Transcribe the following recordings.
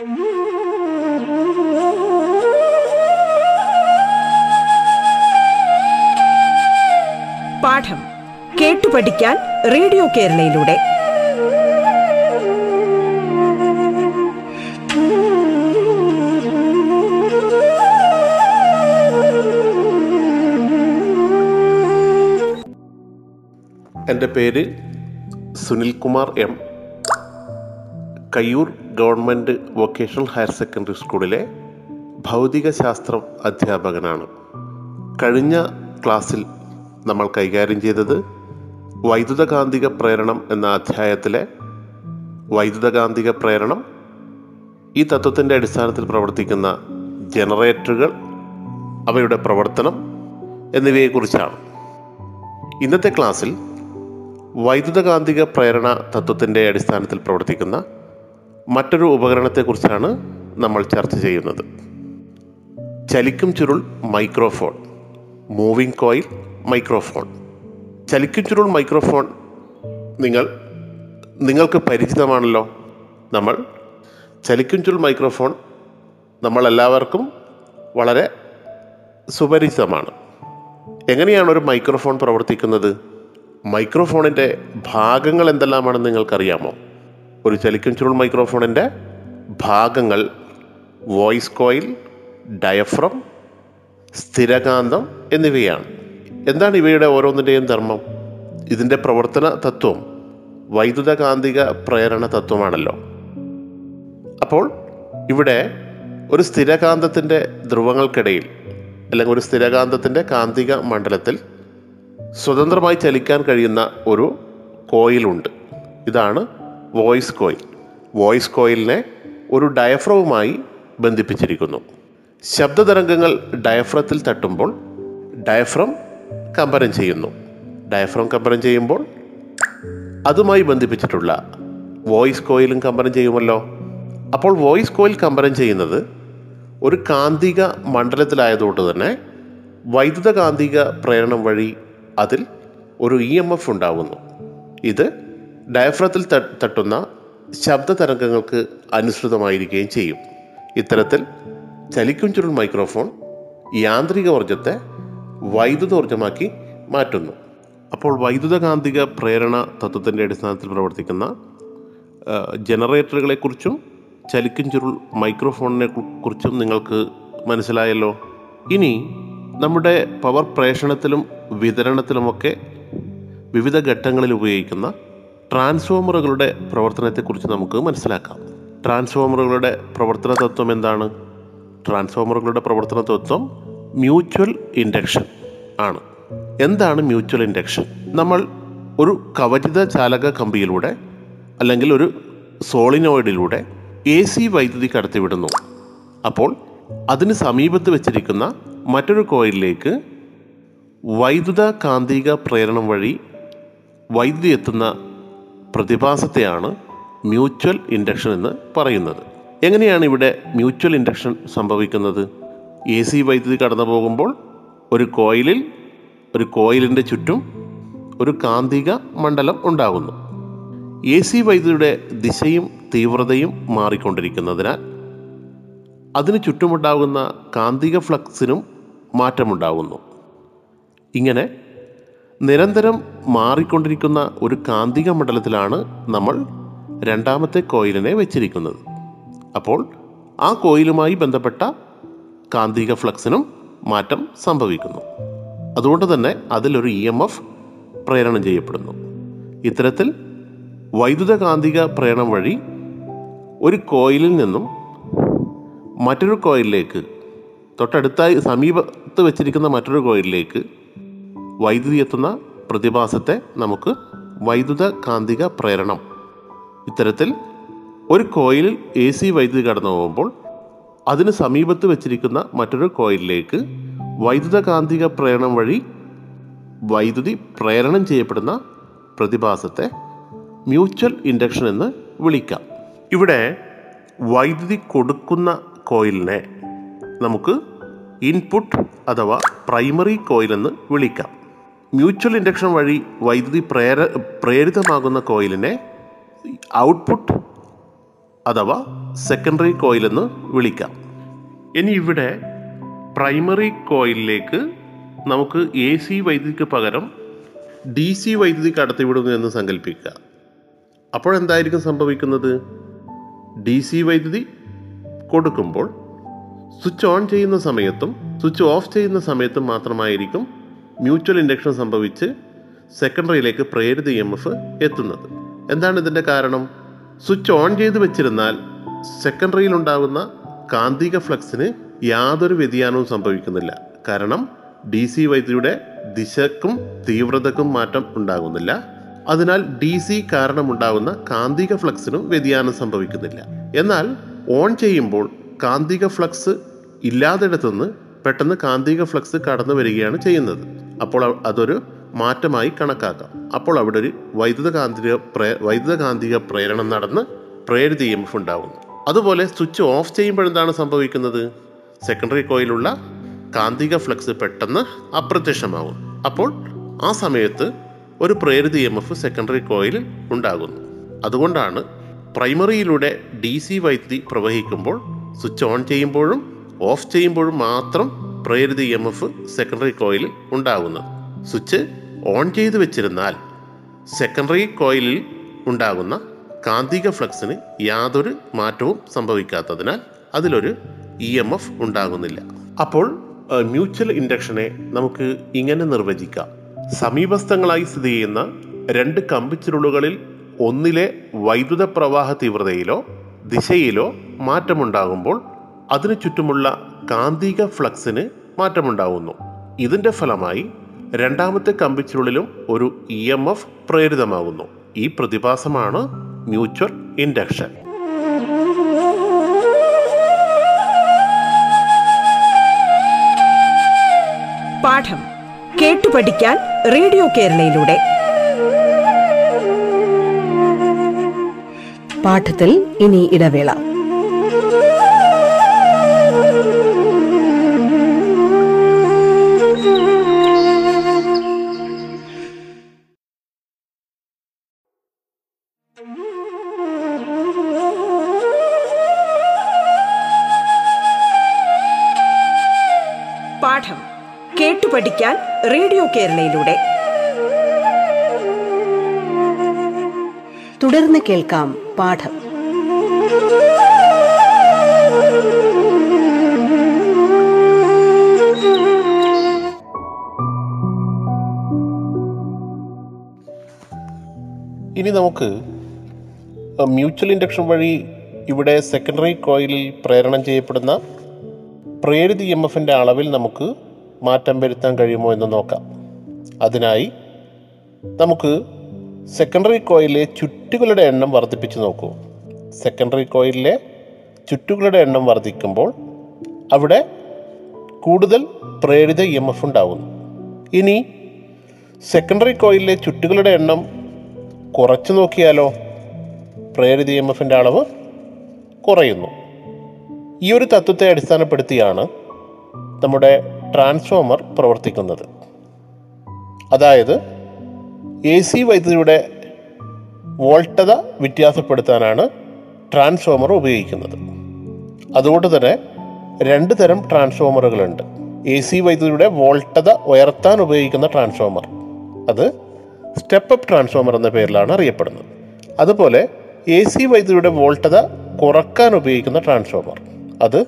പാഠം കേട്ടു പഠിക്കാൻ റേഡിയോ കേരളയിലൂടെ. എന്റെ പേര് Sunilkumar M. Kayyur government vocational higher secondary സ്കൂളിലെ ഭൗതികശാസ്ത്രം അധ്യാപകനാണ്. കഴിഞ്ഞ ക്ലാസ്സിൽ നമ്മൾ കൈകാര്യം ചെയ്തത് വൈദ്യുതകാന്തിക പ്രേരണം എന്ന അധ്യായത്തിലെ വൈദ്യുതകാന്തിക പ്രേരണം. ഈ തത്വത്തിന്റെ അടിസ്ഥാനത്തിൽ പ്രവർത്തിക്കുന്ന ജനറേറ്ററുകൾ അവയുടെ പ്രവർത്തനം എന്നിവയെക്കുറിച്ചാണ്. ഇന്നത്തെ ക്ലാസ്സിൽ വൈദ്യുതകാന്തിക പ്രേരണ തത്വത്തിന്റെ അടിസ്ഥാനത്തിൽ പ്രവർത്തിക്കുന്ന മറ്റൊരു ഉപകരണത്തെക്കുറിച്ചാണ് നമ്മൾ ചർച്ച ചെയ്യുന്നത്. ചലിക്കും ചുരുൾ മൈക്രോഫോൺ. Moving coil microphone. ചലിക്കും ചുരുൾ മൈക്രോഫോൺ നിങ്ങൾ നിങ്ങൾക്ക് പരിചിതമാണല്ലോ. നമ്മൾ ചലിക്കും ചുരുൾ മൈക്രോഫോൺ നമ്മളെല്ലാവർക്കും വളരെ സുപരിചിതമാണ്. എങ്ങനെയാണ് ഒരു മൈക്രോഫോൺ പ്രവർത്തിക്കുന്നത്? മൈക്രോഫോണിന്റെ ഭാഗങ്ങൾ എന്തെല്ലാമാണെന്ന് നിങ്ങൾക്കറിയാമോ? ഒരു ചലിക്കും ചുരുൾ മൈക്രോഫോണിന്റെ ഭാഗങ്ങൾ വോയിസ് കോയിൽ ഡയഫ്രം സ്ഥിരകാന്തം എന്നിവയാണ്. എന്താണ് ഇവയുടെ ഓരോന്നിന്റെയും ധർമ്മം? ഇതിന്റെ പ്രവർത്തന തത്വം വൈദ്യുതകാന്തിക പ്രേരണ തത്വമാണല്ലോ. അപ്പോൾ ഇവിടെ ഒരു സ്ഥിരകാന്തത്തിന്റെ ധ്രുവങ്ങൾക്കിടയിൽ അല്ലെങ്കിൽ ഒരു സ്ഥിരകാന്തത്തിന്റെ കാന്തിക മണ്ഡലത്തിൽ സ്വതന്ത്രമായി ചലിക്കാൻ കഴിയുന്ന ഒരു കോയിലുണ്ട്. ഇതാണ് വോയിസ് കോയിൽ. വോയിസ് കോയിലിനെ ഒരു ഡയഫ്രവുമായി ബന്ധിപ്പിച്ചിരിക്കുന്നു. ശബ്ദതരംഗങ്ങൾ ഡയഫ്രത്തിൽ തട്ടുമ്പോൾ ഡയഫ്രം കമ്പനം ചെയ്യുന്നു. ഡയഫ്രം കമ്പനം ചെയ്യുമ്പോൾ അതുമായി ബന്ധിപ്പിച്ചിട്ടുള്ള വോയിസ് കോയിലും കമ്പനം ചെയ്യുമല്ലോ. അപ്പോൾ വോയിസ് കോയിൽ കമ്പനം ചെയ്യുന്നത് ഒരു കാന്തിക മണ്ഡലത്തിലായതുകൊണ്ട് തന്നെ വൈദ്യുത കാന്തിക പ്രേരണം വഴി അതിൽ ഒരു ഇ എം എഫ് ഉണ്ടാവുന്നു. ഇത് ഡയഫ്രത്തിൽ തട്ടുന്ന ശബ്ദ തരംഗങ്ങൾക്ക് അനുസൃതമായിരിക്കുകയും ചെയ്യും. ഇത്തരത്തിൽ ചലിക്കും ചുരുൾ മൈക്രോഫോൺ യാന്ത്രിക ഊർജത്തെ വൈദ്യുതോർജമാക്കി മാറ്റുന്നു. അപ്പോൾ വൈദ്യുതകാന്തിക പ്രേരണ തത്വത്തിന്റെ അടിസ്ഥാനത്തിൽ പ്രവർത്തിക്കുന്ന ജനറേറ്ററുകളെക്കുറിച്ചും ചലിക്കും ചുരുൾ മൈക്രോഫോണിനെ കുറിച്ചും നിങ്ങൾക്ക് മനസ്സിലായല്ലോ. ഇനി നമ്മുടെ പവർ പ്രേഷണത്തിലും വിതരണത്തിലുമൊക്കെ വിവിധ ഘട്ടങ്ങളിൽ ഉപയോഗിക്കുന്ന ട്രാൻസ്ഫോമറുകളുടെ പ്രവർത്തനത്തെക്കുറിച്ച് നമുക്ക് മനസ്സിലാക്കാം. ട്രാൻസ്ഫോമറുകളുടെ പ്രവർത്തന തത്വം എന്താണ്? ട്രാൻസ്ഫോമറുകളുടെ പ്രവർത്തന തത്വം മ്യൂച്വൽ ഇൻഡക്ഷൻ ആണ്. എന്താണ് മ്യൂച്വൽ ഇൻഡക്ഷൻ? നമ്മൾ ഒരു കവചിത ചാലക കമ്പിയിലൂടെ അല്ലെങ്കിൽ ഒരു സോളിനോയിഡിലൂടെ എ സി വൈദ്യുതി കടത്തിവിടുന്നു. അപ്പോൾ അതിന് സമീപത്ത് വെച്ചിരിക്കുന്ന മറ്റൊരു കോയിലിലേക്ക് വൈദ്യുത കാന്തിക പ്രേരണം വഴി വൈദ്യുതി എത്തുന്ന പ്രതിഭാസത്തെയാണ് മ്യൂച്വൽ ഇൻഡക്ഷൻ എന്ന് പറയുന്നത്. എങ്ങനെയാണ് ഇവിടെ മ്യൂച്വൽ ഇൻഡക്ഷൻ സംഭവിക്കുന്നത്? എ സി വൈദ്യുതി കടന്നു പോകുമ്പോൾ ഒരു കോയിലിൽ ഒരു കോയിലിന്റെ ചുറ്റും ഒരു കാന്തിക മണ്ഡലം ഉണ്ടാകുന്നു. എ സി വൈദ്യുതിയുടെ ദിശയും തീവ്രതയും മാറിക്കൊണ്ടിരിക്കുന്നതിനാൽ അതിന് ചുറ്റുമുണ്ടാകുന്ന കാന്തിക ഫ്ലക്സിനും മാറ്റമുണ്ടാകുന്നു. ഇങ്ങനെ നിരന്തരം മാറിക്കൊണ്ടിരിക്കുന്ന ഒരു കാന്തിക മണ്ഡലത്തിലാണ് നമ്മൾ രണ്ടാമത്തെ കോയിലിനെ വെച്ചിരിക്കുന്നത്. അപ്പോൾ ആ കോയിലുമായി ബന്ധപ്പെട്ട കാന്തിക ഫ്ലക്സിനും മാറ്റം സംഭവിക്കുന്നു. അതുകൊണ്ട് തന്നെ അതിലൊരു ഇ എം എഫ് പ്രേരണം ചെയ്യപ്പെടുന്നു. ഇത്തരത്തിൽ വൈദ്യുത കാന്തിക പ്രേരണം വഴി ഒരു കോയിലിൽ നിന്നും മറ്റൊരു കോയിലിലേക്ക് തൊട്ടടുത്തായി സമീപത്ത് വെച്ചിരിക്കുന്ന മറ്റൊരു കോയിലിലേക്ക് വൈദ്യുതി എത്തുന്ന പ്രതിഭാസത്തെ നമുക്ക് വൈദ്യുത കാന്തിക പ്രേരണം. ഇത്തരത്തിൽ ഒരു കോയിലിൽ എ സി വൈദ്യുതി കടന്നു പോകുമ്പോൾ അതിന് സമീപത്ത് വെച്ചിരിക്കുന്ന മറ്റൊരു കോയിലിലേക്ക് വൈദ്യുത കാന്തിക പ്രേരണം വഴി വൈദ്യുതി പ്രേരണം ചെയ്യപ്പെടുന്ന പ്രതിഭാസത്തെ മ്യൂച്വൽ ഇൻഡക്ഷൻ എന്ന് വിളിക്കാം. ഇവിടെ വൈദ്യുതി കൊടുക്കുന്ന കോയിലിനെ നമുക്ക് ഇൻപുട്ട് അഥവാ പ്രൈമറി കോയിൽ എന്ന് വിളിക്കാം. മ്യൂച്വൽ ഇൻഡക്ഷൻ വഴി വൈദ്യുതി പ്രേര പ്രേരിതമാകുന്ന കോയിലിനെ ഔട്ട്പുട്ട് അഥവാ സെക്കൻഡറി കോയിലെന്ന് വിളിക്കാം. ഇനി ഇവിടെ പ്രൈമറി കോയിലിലേക്ക് നമുക്ക് എ സി വൈദ്യുതിക്ക് പകരം ഡി സി വൈദ്യുതി കടത്തിവിടുന്നു എന്ന് സങ്കല്പിക്കുക അപ്പോഴെന്തായിരിക്കും സംഭവിക്കുന്നത്? ഡി സി വൈദ്യുതി കൊടുക്കുമ്പോൾ സ്വിച്ച് ഓൺ ചെയ്യുന്ന സമയത്തും സ്വിച്ച് ഓഫ് ചെയ്യുന്ന സമയത്തും മാത്രമായിരിക്കും മ്യൂച്വൽ ഇൻഡക്ഷൻ സംഭവിച്ച് സെക്കൻഡറിയിലേക്ക് പ്രേരിത ഇ എം എഫ് എത്തുന്നത്. എന്താണ് ഇതിന്റെ കാരണം? സ്വിച്ച് ഓൺ ചെയ്ത് വെച്ചിരുന്നാൽ സെക്കൻഡറിയിൽ ഉണ്ടാകുന്ന കാന്തിക ഫ്ലക്സിന് യാതൊരു വ്യതിയാനവും സംഭവിക്കുന്നില്ല. കാരണം ഡി സി വൈദ്യുതിയുടെ ദിശക്കും തീവ്രതക്കും മാറ്റം ഉണ്ടാകുന്നില്ല. അതിനാൽ ഡി സി കാരണമുണ്ടാകുന്ന കാന്തിക ഫ്ലക്സിനും വ്യതിയാനം സംഭവിക്കുന്നില്ല. എന്നാൽ ഓൺ ചെയ്യുമ്പോൾ കാന്തിക ഫ്ലക്സ് ഇല്ലാത്തിടത്തുനിന്ന് പെട്ടെന്ന് കാന്തിക ഫ്ലക്സ് കടന്നു വരികയാണ് ചെയ്യുന്നത്. അപ്പോൾ അതൊരു മാറ്റമായി കണക്കാക്കാം. അപ്പോൾ അവിടെ ഒരു വൈദ്യുതകാന്തിക പ്രേ വൈദ്യുതകാന്തിക പ്രേരണം നടന്ന് പ്രേരിത ഇ എം എഫ് ഉണ്ടാകുന്നു അതുപോലെ സ്വിച്ച് ഓഫ് ചെയ്യുമ്പോൾ എന്താണ് സംഭവിക്കുന്നത്? സെക്കൻഡറി കോയിലുള്ള കാന്തിക ഫ്ലക്സ് പെട്ടെന്ന് അപ്രത്യക്ഷമാകും അപ്പോൾ ആ സമയത്ത് ഒരു പ്രേരിത ഇ എം എഫ് സെക്കൻഡറി കോയിലിൽ ഉണ്ടാകുന്നു. അതുകൊണ്ടാണ് പ്രൈമറിയിലൂടെ ഡി സി വൈദ്യുതി പ്രവഹിക്കുമ്പോൾ സ്വിച്ച് ഓൺ ചെയ്യുമ്പോഴും ഓഫ് ചെയ്യുമ്പോഴും മാത്രം പ്രേരിത ഇ എം എഫ് സെക്കൻഡറി കോയിലിൽ ഉണ്ടാകുന്നത്. സ്വിച്ച് ഓൺ ചെയ്ത് വെച്ചിരുന്നാൽ സെക്കൻഡറി കോയിലിൽ ഉണ്ടാകുന്ന കാന്തിക ഫ്ലക്സിന് യാതൊരു മാറ്റവും സംഭവിക്കാത്തതിനാൽ അതിലൊരു ഇ എം എഫ് ഉണ്ടാകുന്നില്ല അപ്പോൾ മ്യൂച്വൽ ഇൻഡക്ഷനെ നമുക്ക് ഇങ്ങനെ നിർവചിക്കാം. സമീപസ്ഥങ്ങളായി സ്ഥിതി ചെയ്യുന്ന രണ്ട് കമ്പിച്ചുരുളുകളിൽ ഒന്നിലെ വൈദ്യുത പ്രവാഹ തീവ്രതയിലോ ദിശയിലോ മാറ്റമുണ്ടാകുമ്പോൾ അതിനു ചുറ്റുമുള്ള കാന്തിക ഫ്ലക്സിന് മാറ്റമുണ്ടാവുന്നു. ഇതിന്റെ ഫലമായി രണ്ടാമത്തെ കമ്പിച്ചുരുളിലും ഒരു ഇ എം എഫ് പ്രേരിതമാകുന്നു ഈ പ്രതിഭാസമാണ് മ്യൂച്വൽ ഇൻഡക്ഷൻ. പാഠം കേട്ടു പഠിക്കാൻ റേഡിയോ കേരളയിലൂടെ. പാഠത്തിൽ ഇനി ഇടവേള. റേഡിയോ കേരളയിലൂടെ. തുടർന്ന് കേൾക്കാം പാഠം. ഇനി നമുക്ക് മ്യൂച്വൽ ഇൻഡക്ഷൻ വഴി ഇവിടെ സെക്കൻഡറി കോയിലിൽ പ്രേരണം ചെയ്യപ്പെടുന്ന പ്രേരിത എം എഫിന്റെ അളവിൽ നമുക്ക് മാറ്റം വരുത്താൻ കഴിയുമോ എന്ന് നോക്കാം. അതിനായി നമുക്ക് സെക്കൻഡറി കോയിലിലെ ചുറ്റുകളുടെ എണ്ണം വർദ്ധിപ്പിച്ച് നോക്കൂ. സെക്കൻഡറി കോയിലിലെ ചുറ്റുകളുടെ എണ്ണം വർദ്ധിക്കുമ്പോൾ അവിടെ കൂടുതൽ പ്രേരിത ഇ എം എഫ് ഉണ്ടാകുന്നു ഇനി സെക്കൻഡറി കോയിലിലെ ചുറ്റുകളുടെ എണ്ണം കുറച്ചു നോക്കിയാലോ? പ്രേരിത ഇ എം എഫിന്റെ അളവ് കുറയുന്നു. ഈ ഒരു തത്വത്തെ അടിസ്ഥാനപ്പെടുത്തിയാണ് നമ്മുടെ ട്രാൻസ്ഫോമർ പ്രവർത്തിക്കുന്നത്. അതായത് എ സി വൈദ്യുതിയുടെ വോൾട്ടത വ്യത്യാസപ്പെടുത്താനാണ് ട്രാൻസ്ഫോമർ ഉപയോഗിക്കുന്നത്. അതുകൊണ്ട് തന്നെ രണ്ട് തരം ട്രാൻസ്ഫോമറുകളുണ്ട്. എ സി വൈദ്യുതിയുടെ വോൾട്ടത ഉയർത്താൻ ഉപയോഗിക്കുന്ന ട്രാൻസ്ഫോമർ. അത് സ്റ്റെപ്പ് അപ്പ് ട്രാൻസ്ഫോമർ എന്ന പേരിലാണ് അറിയപ്പെടുന്നത്. അതുപോലെ എ സി വൈദ്യുതിയുടെ വോൾട്ടത കുറയ്ക്കാൻ ഉപയോഗിക്കുന്ന ട്രാൻസ്ഫോമർ. അത്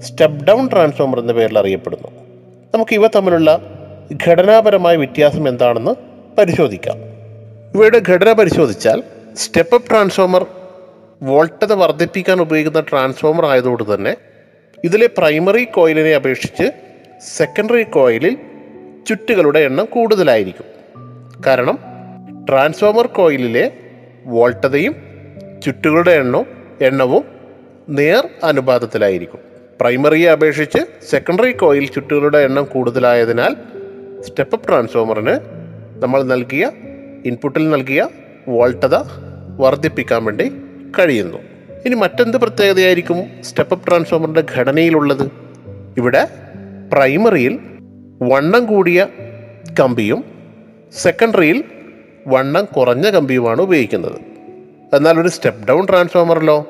സ്റ്റെപ്പ് ഡൗൺ ട്രാൻസ്ഫോമർ എന്ന പേരിൽ അറിയപ്പെടുന്നു. നമുക്ക് ഇവ തമ്മിലുള്ള ഘടനാപരമായ വ്യത്യാസം എന്താണെന്ന് പരിശോധിക്കാം. ഇവയുടെ ഘടന പരിശോധിച്ചാൽ സ്റ്റെപ്പ് അപ്പ് ട്രാൻസ്ഫോമർ വോൾട്ടത വർദ്ധിപ്പിക്കാൻ ഉപയോഗിക്കുന്ന ട്രാൻസ്ഫോമർ ആയതുകൊണ്ട് തന്നെ ഇതിലെ പ്രൈമറി കോയിലിനെ അപേക്ഷിച്ച് സെക്കൻഡറി കോയിലിൽ ചുറ്റുകളുടെ എണ്ണം കൂടുതലായിരിക്കും. കാരണം ട്രാൻസ്ഫോമർ കോയിലിലെ വോൾട്ടതയും ചുറ്റുകളുടെ എണ്ണവും എണ്ണവും നേർ അനുപാതത്തിലായിരിക്കും. പ്രൈമറിയെ അപേക്ഷിച്ച് സെക്കൻഡറി കോയിൽ ചുറ്റുകളുടെ എണ്ണം കൂടുതലായതിനാൽ സ്റ്റെപ്പ് അപ്പ് ട്രാൻസ്ഫോമറിന് നമ്മൾ നൽകിയ ഇൻപുട്ടിൽ നൽകിയ വോൾട്ടത വർദ്ധിപ്പിക്കാൻ വേണ്ടി കഴിയുന്നു. ഇനി മറ്റെന്ത് പ്രത്യേകതയായിരിക്കും സ്റ്റെപ്പ് അപ്പ് ട്രാൻസ്ഫോമറിന്റെ ഘടനയിലുള്ളത്? ഇവിടെ പ്രൈമറിയിൽ വണ്ണം കൂടിയ കമ്പിയും സെക്കൻഡറിയിൽ വണ്ണം കുറഞ്ഞ കമ്പിയുമാണ് ഉപയോഗിക്കുന്നത്. എന്നാൽ ഒരു സ്റ്റെപ്പ് ഡൗൺ ട്രാൻസ്ഫോമറിലോ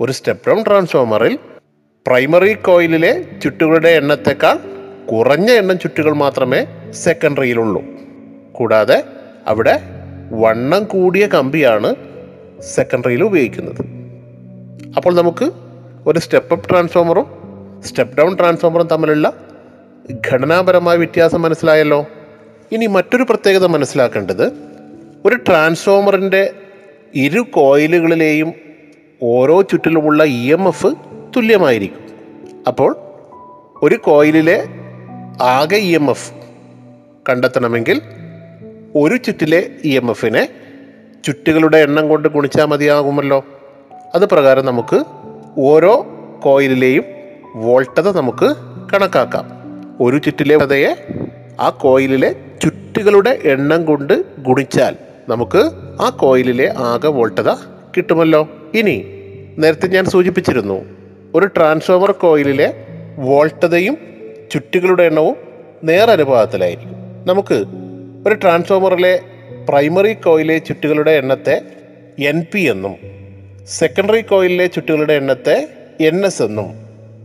ഒരു സ്റ്റെപ്പ് ഡൗൺ ട്രാൻസ്ഫോമറിൽ പ്രൈമറി കോയിലിലെ ചുറ്റുകളുടെ എണ്ണത്തേക്കാൾ കുറഞ്ഞ എണ്ണം ചുറ്റുകൾ മാത്രമേ സെക്കൻഡറിയിലുള്ളൂ. കൂടാതെ അവിടെ വണ്ണം കൂടിയ കമ്പിയാണ് സെക്കൻഡറിയിൽ ഉപയോഗിക്കുന്നത്. അപ്പോൾ നമുക്ക് ഒരു സ്റ്റെപ്പ് അപ്പ് ട്രാൻസ്ഫോമറും സ്റ്റെപ്പ് ഡൗൺ ട്രാൻസ്ഫോമറും തമ്മിലുള്ള ഘടനാപരമായ വ്യത്യാസം മനസ്സിലായല്ലോ? ഇനി മറ്റൊരു പ്രത്യേകത മനസ്സിലാക്കേണ്ടത് ഒരു ട്രാൻസ്ഫോമറിന്റെ ഇരു കോയിലുകളിലെയും ഓരോ ചുറ്റിലുമുള്ള ഇ എം എഫ് തുല്യമായിരിക്കും. അപ്പോൾ ഒരു കോയിലിലെ ആകെ ഇ എം എഫ് കണ്ടെത്തണമെങ്കിൽ ഒരു ചുറ്റിലെ ഇ എം എഫിനെ ചുറ്റുകളുടെ എണ്ണം കൊണ്ട് ഗുണിച്ചാൽ മതിയാകുമല്ലോ. അത് പ്രകാരം നമുക്ക് ഓരോ കോയിലിലെയും വോൾട്ടത നമുക്ക് കണക്കാക്കാം. ഒരു ചുറ്റിലെ വതയെ ആ കോയിലിലെ ചുറ്റുകളുടെ എണ്ണം കൊണ്ട് ഗുണിച്ചാൽ നമുക്ക് ആ കോയിലിലെ ആകെ വോൾട്ടത കിട്ടുമല്ലോ. ഇനി നേരത്തെ ഞാൻ സൂചിപ്പിച്ചിരുന്നു ഒരു ട്രാൻസ്ഫോമർ കോയിലിലെ വോൾട്ടതയും ചുറ്റുകളുടെ എണ്ണവും നേരനുപാതത്തിലായിരിക്കും നമുക്ക് ഒരു ട്രാൻസ്ഫോമറിലെ പ്രൈമറി കോയിലെ ചുറ്റുകളുടെ എണ്ണത്തെ എൻ പി എന്നും സെക്കൻഡറി കോയിലിലെ ചുറ്റുകളുടെ എണ്ണത്തെ എൻ എസ് എന്നും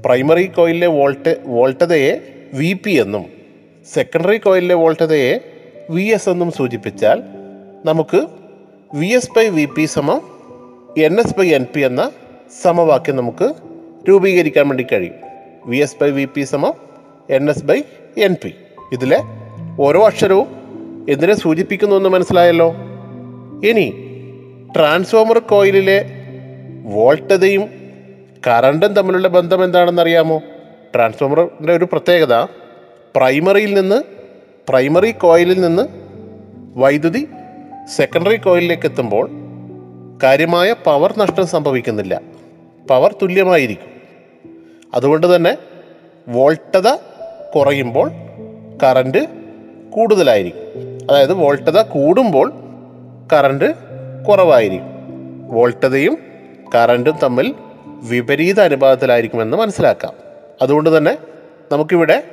പ്രൈമറി കോയിലിലെ വോൾട്ട് വോൾട്ടതയെ വി പി എന്നും സെക്കൻഡറി കോയിലിലെ വോൾട്ടതയെ വി എസ് എന്നും സൂചിപ്പിച്ചാൽ നമുക്ക് V S by V P സമം N S by N P എന്ന സമവാക്യം നമുക്ക് രൂപീകരിക്കാൻ വേണ്ടി കഴിയും. V S by V P സമം N S by N P ഇതിലെ ഓരോ അക്ഷരവും എന്തിനെ സൂചിപ്പിക്കുന്നു എന്ന് മനസ്സിലായല്ലോ? ഇനി ട്രാൻസ്ഫോമർ കോയിലിലെ വോൾട്ടതയും കറണ്ടും തമ്മിലുള്ള ബന്ധം എന്താണെന്ന് അറിയാമോ? ട്രാൻസ്ഫോമറിന്റെ ഒരു പ്രത്യേകത പ്രൈമറിയിൽ നിന്ന് പ്രൈമറി കോയിലിൽ നിന്ന് വൈദ്യുതി സെക്കൻഡറി കോയിലിലേക്ക് എത്തുമ്പോൾ കാര്യമായ പവർ നഷ്ടം സംഭവിക്കുന്നില്ല. പവർ തുല്യമായിരിക്കും. അതുകൊണ്ട് തന്നെ വോൾട്ടത കുറയുമ്പോൾ കറണ്ട് കൂടുതലായിരിക്കും. അതായത് വോൾട്ടത കൂടുമ്പോൾ കറണ്ട് കുറവായിരിക്കും. വോൾട്ടതയും കറണ്ടും തമ്മിൽ വിപരീത അനുപാതത്തിലായിരിക്കുമെന്ന് മനസ്സിലാക്കാം. അതുകൊണ്ട് തന്നെ നമുക്കിവിടെ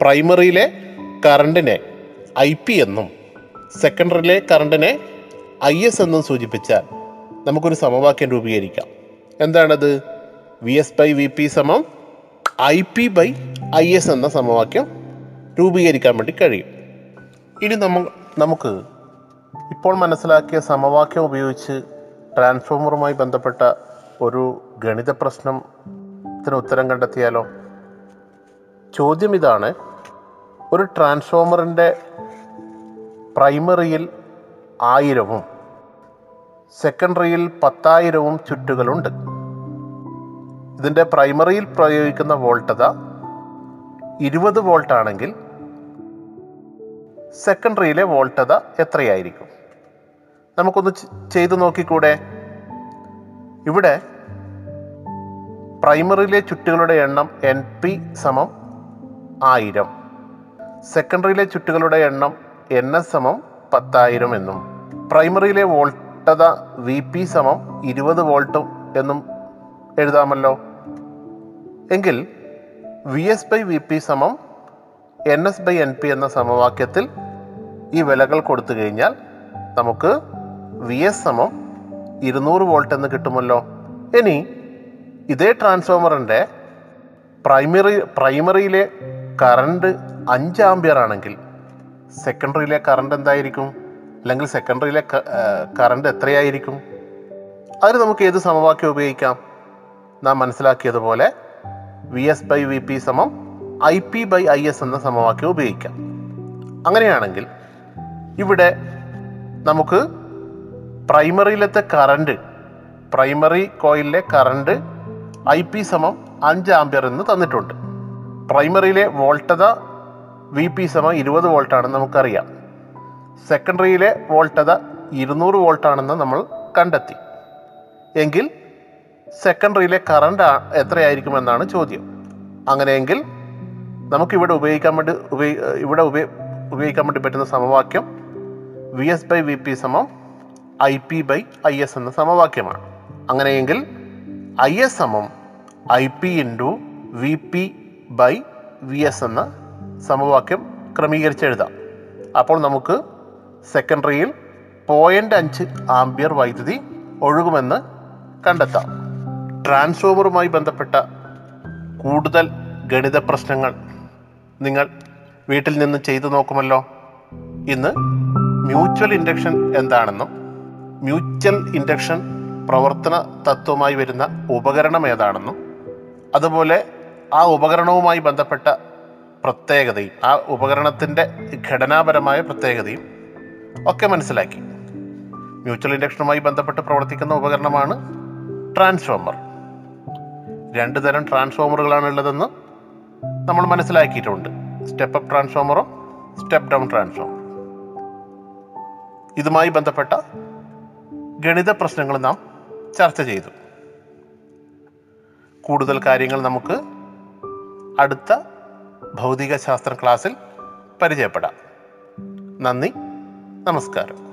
പ്രൈമറിയിലെ കറണ്ടിനെ ഐ പി എന്നും സെക്കൻഡറിയിലെ കറണ്ടിനെ ഐ എസ് എന്നും സൂചിപ്പിച്ചാൽ നമുക്കൊരു സമവാക്യം രൂപീകരിക്കാം. എന്താണത്? V S by V P സമം I P by I S എന്ന സമവാക്യം രൂപീകരിക്കാൻ വേണ്ടി കഴിയും. ഇനി നമ്മ നമുക്ക് ഇപ്പോൾ മനസ്സിലാക്കിയ സമവാക്യം ഉപയോഗിച്ച് ട്രാൻസ്ഫോമറുമായി ബന്ധപ്പെട്ട ഒരു ഗണിത പ്രശ്നത്തിന് ഉത്തരം കണ്ടെത്തിയാലോ? ചോദ്യം ഇതാണ് ഒരു ട്രാൻസ്ഫോമറിന്റെ പ്രൈമറിയിൽ ആയിരവും സെക്കൻഡറിയിൽ പത്തായിരവും ചുറ്റുകളുണ്ട്. ഇതിന്റെ പ്രൈമറിയിൽ പ്രയോഗിക്കുന്ന വോൾട്ടത ഇരുപത് വോൾട്ട് ആണെങ്കിൽ സെക്കൻഡറിയിലെ വോൾട്ടത എത്രയായിരിക്കും? നമുക്കൊന്ന് ചെയ്തു നോക്കിക്കൂടെ? ഇവിടെ പ്രൈമറിയിലെ ചുറ്റുകളുടെ എണ്ണം എൻ പി സമം ആയിരം. സെക്കൻഡറിയിലെ ചുറ്റുകളുടെ എണ്ണം എൻ എസ് സമം പത്തായിരം എന്നും പ്രൈമറിയിലെ വോൾട്ടത വി പി സമം ഇരുപത് വോൾട്ടും എന്നും എഴുതാമല്ലോ. എങ്കിൽ V S by V P സമം N S by N P എന്ന സമവാക്യത്തിൽ ഈ വിലകൾ കൊടുത്തു കഴിഞ്ഞാൽ നമുക്ക് വി എസ് സമം ഇരുന്നൂറ് വോൾട്ട് എന്ന് കിട്ടുമല്ലോ. ഇനി ഇതേ ട്രാൻസ്ഫോമറിന്റെ പ്രൈമറി പ്രൈമറിയിലെ കറണ്ട് അഞ്ച് ആംബിയർ ആണെങ്കിൽ സെക്കൻഡറിയിലെ കറണ്ട് എന്തായിരിക്കും? അല്ലെങ്കിൽ സെക്കൻഡറിയിലെ കറണ്ട് എത്രയായിരിക്കും? അതിന് നമുക്ക് ഏത് സമവാക്യം ഉപയോഗിക്കാം? നാം മനസ്സിലാക്കിയതുപോലെ V S by V P സമം I P by I S എന്ന സമവാക്യം ഉപയോഗിക്കാം. അങ്ങനെയാണെങ്കിൽ ഇവിടെ നമുക്ക് പ്രൈമറിയിലത്തെ കറണ്ട് പ്രൈമറി കോയിലിലെ കറണ്ട് ഐ പി സമം അഞ്ച് ആംബിയർ എന്ന് തന്നിട്ടുണ്ട്. പ്രൈമറിയിലെ വോൾട്ടത വി പി സമം ഇരുപത് വോൾട്ടാണെന്ന് നമുക്കറിയാം. സെക്കൻഡറിയിലെ വോൾട്ടത ഇരുന്നൂറ് വോൾട്ടാണെന്ന് നമ്മൾ കണ്ടെത്തി. എങ്കിൽ സെക്കൻഡറിയിലെ കറണ്ട് എത്രയായിരിക്കുമെന്നാണ് ചോദ്യം. അങ്ങനെയെങ്കിൽ നമുക്കിവിടെ ഉപയോഗിക്കാൻ വേണ്ടി ഉപയോഗി ഇവിടെ ഉപയോഗി ഉപയോഗിക്കാൻ വേണ്ടി പറ്റുന്ന സമവാക്യം V S by V P സമം I P by I S എന്ന സമവാക്യമാണ്. അങ്ങനെയെങ്കിൽ ഐ എസ് സമം I P into V P by V S എന്ന സമവാക്യം ക്രമീകരിച്ചെഴുതാം അപ്പോൾ നമുക്ക് സെക്കൻഡറിയിൽ പോയിന്റ് അഞ്ച് ആംബിയർ വൈദ്യുതി ഒഴുകുമെന്ന് കണ്ടെത്താം. ട്രാൻസ്ഫോമറുമായി ബന്ധപ്പെട്ട കൂടുതൽ ഗണിത പ്രശ്നങ്ങൾ നിങ്ങൾ വീട്ടിൽ നിന്ന് ചെയ്തു നോക്കുമല്ലോ. ഇന്ന് മ്യൂച്വൽ ഇൻഡക്ഷൻ എന്താണെന്നും മ്യൂച്വൽ ഇൻഡക്ഷൻ പ്രവർത്തന തത്വമായി വരുന്ന ഉപകരണം ഏതാണെന്നും അതുപോലെ ആ ഉപകരണവുമായി ബന്ധപ്പെട്ട പ്രത്യേകതയും ആ ഉപകരണത്തിന്റെ ഘടനാപരമായ പ്രത്യേകതയും ഒക്കെ മനസ്സിലാക്കി. മ്യൂച്വൽ ഇൻഡക്ഷനുമായി ബന്ധപ്പെട്ട് പ്രവർത്തിക്കുന്ന ഉപകരണമാണ് ട്രാൻസ്ഫോമർ. രണ്ട് തരം ട്രാൻസ്ഫോമറുകളാണ് ഉള്ളതെന്ന് നമ്മൾ മനസ്സിലാക്കിയിട്ടുണ്ട്. സ്റ്റെപ്പ് അപ്പ് ട്രാൻസ്ഫോമറും സ്റ്റെപ്പ് ഡൗൺ ട്രാൻസ്ഫോമറും ഇതുമായി ബന്ധപ്പെട്ട ഗണിത പ്രശ്നങ്ങൾ നാം ചർച്ച ചെയ്തു. കൂടുതൽ കാര്യങ്ങൾ നമുക്ക് അടുത്ത ഭൗതിക ശാസ്ത്ര ക്ലാസ്സിൽ പരിചയപ്പെടാം. നന്ദി നമസ്കാരം.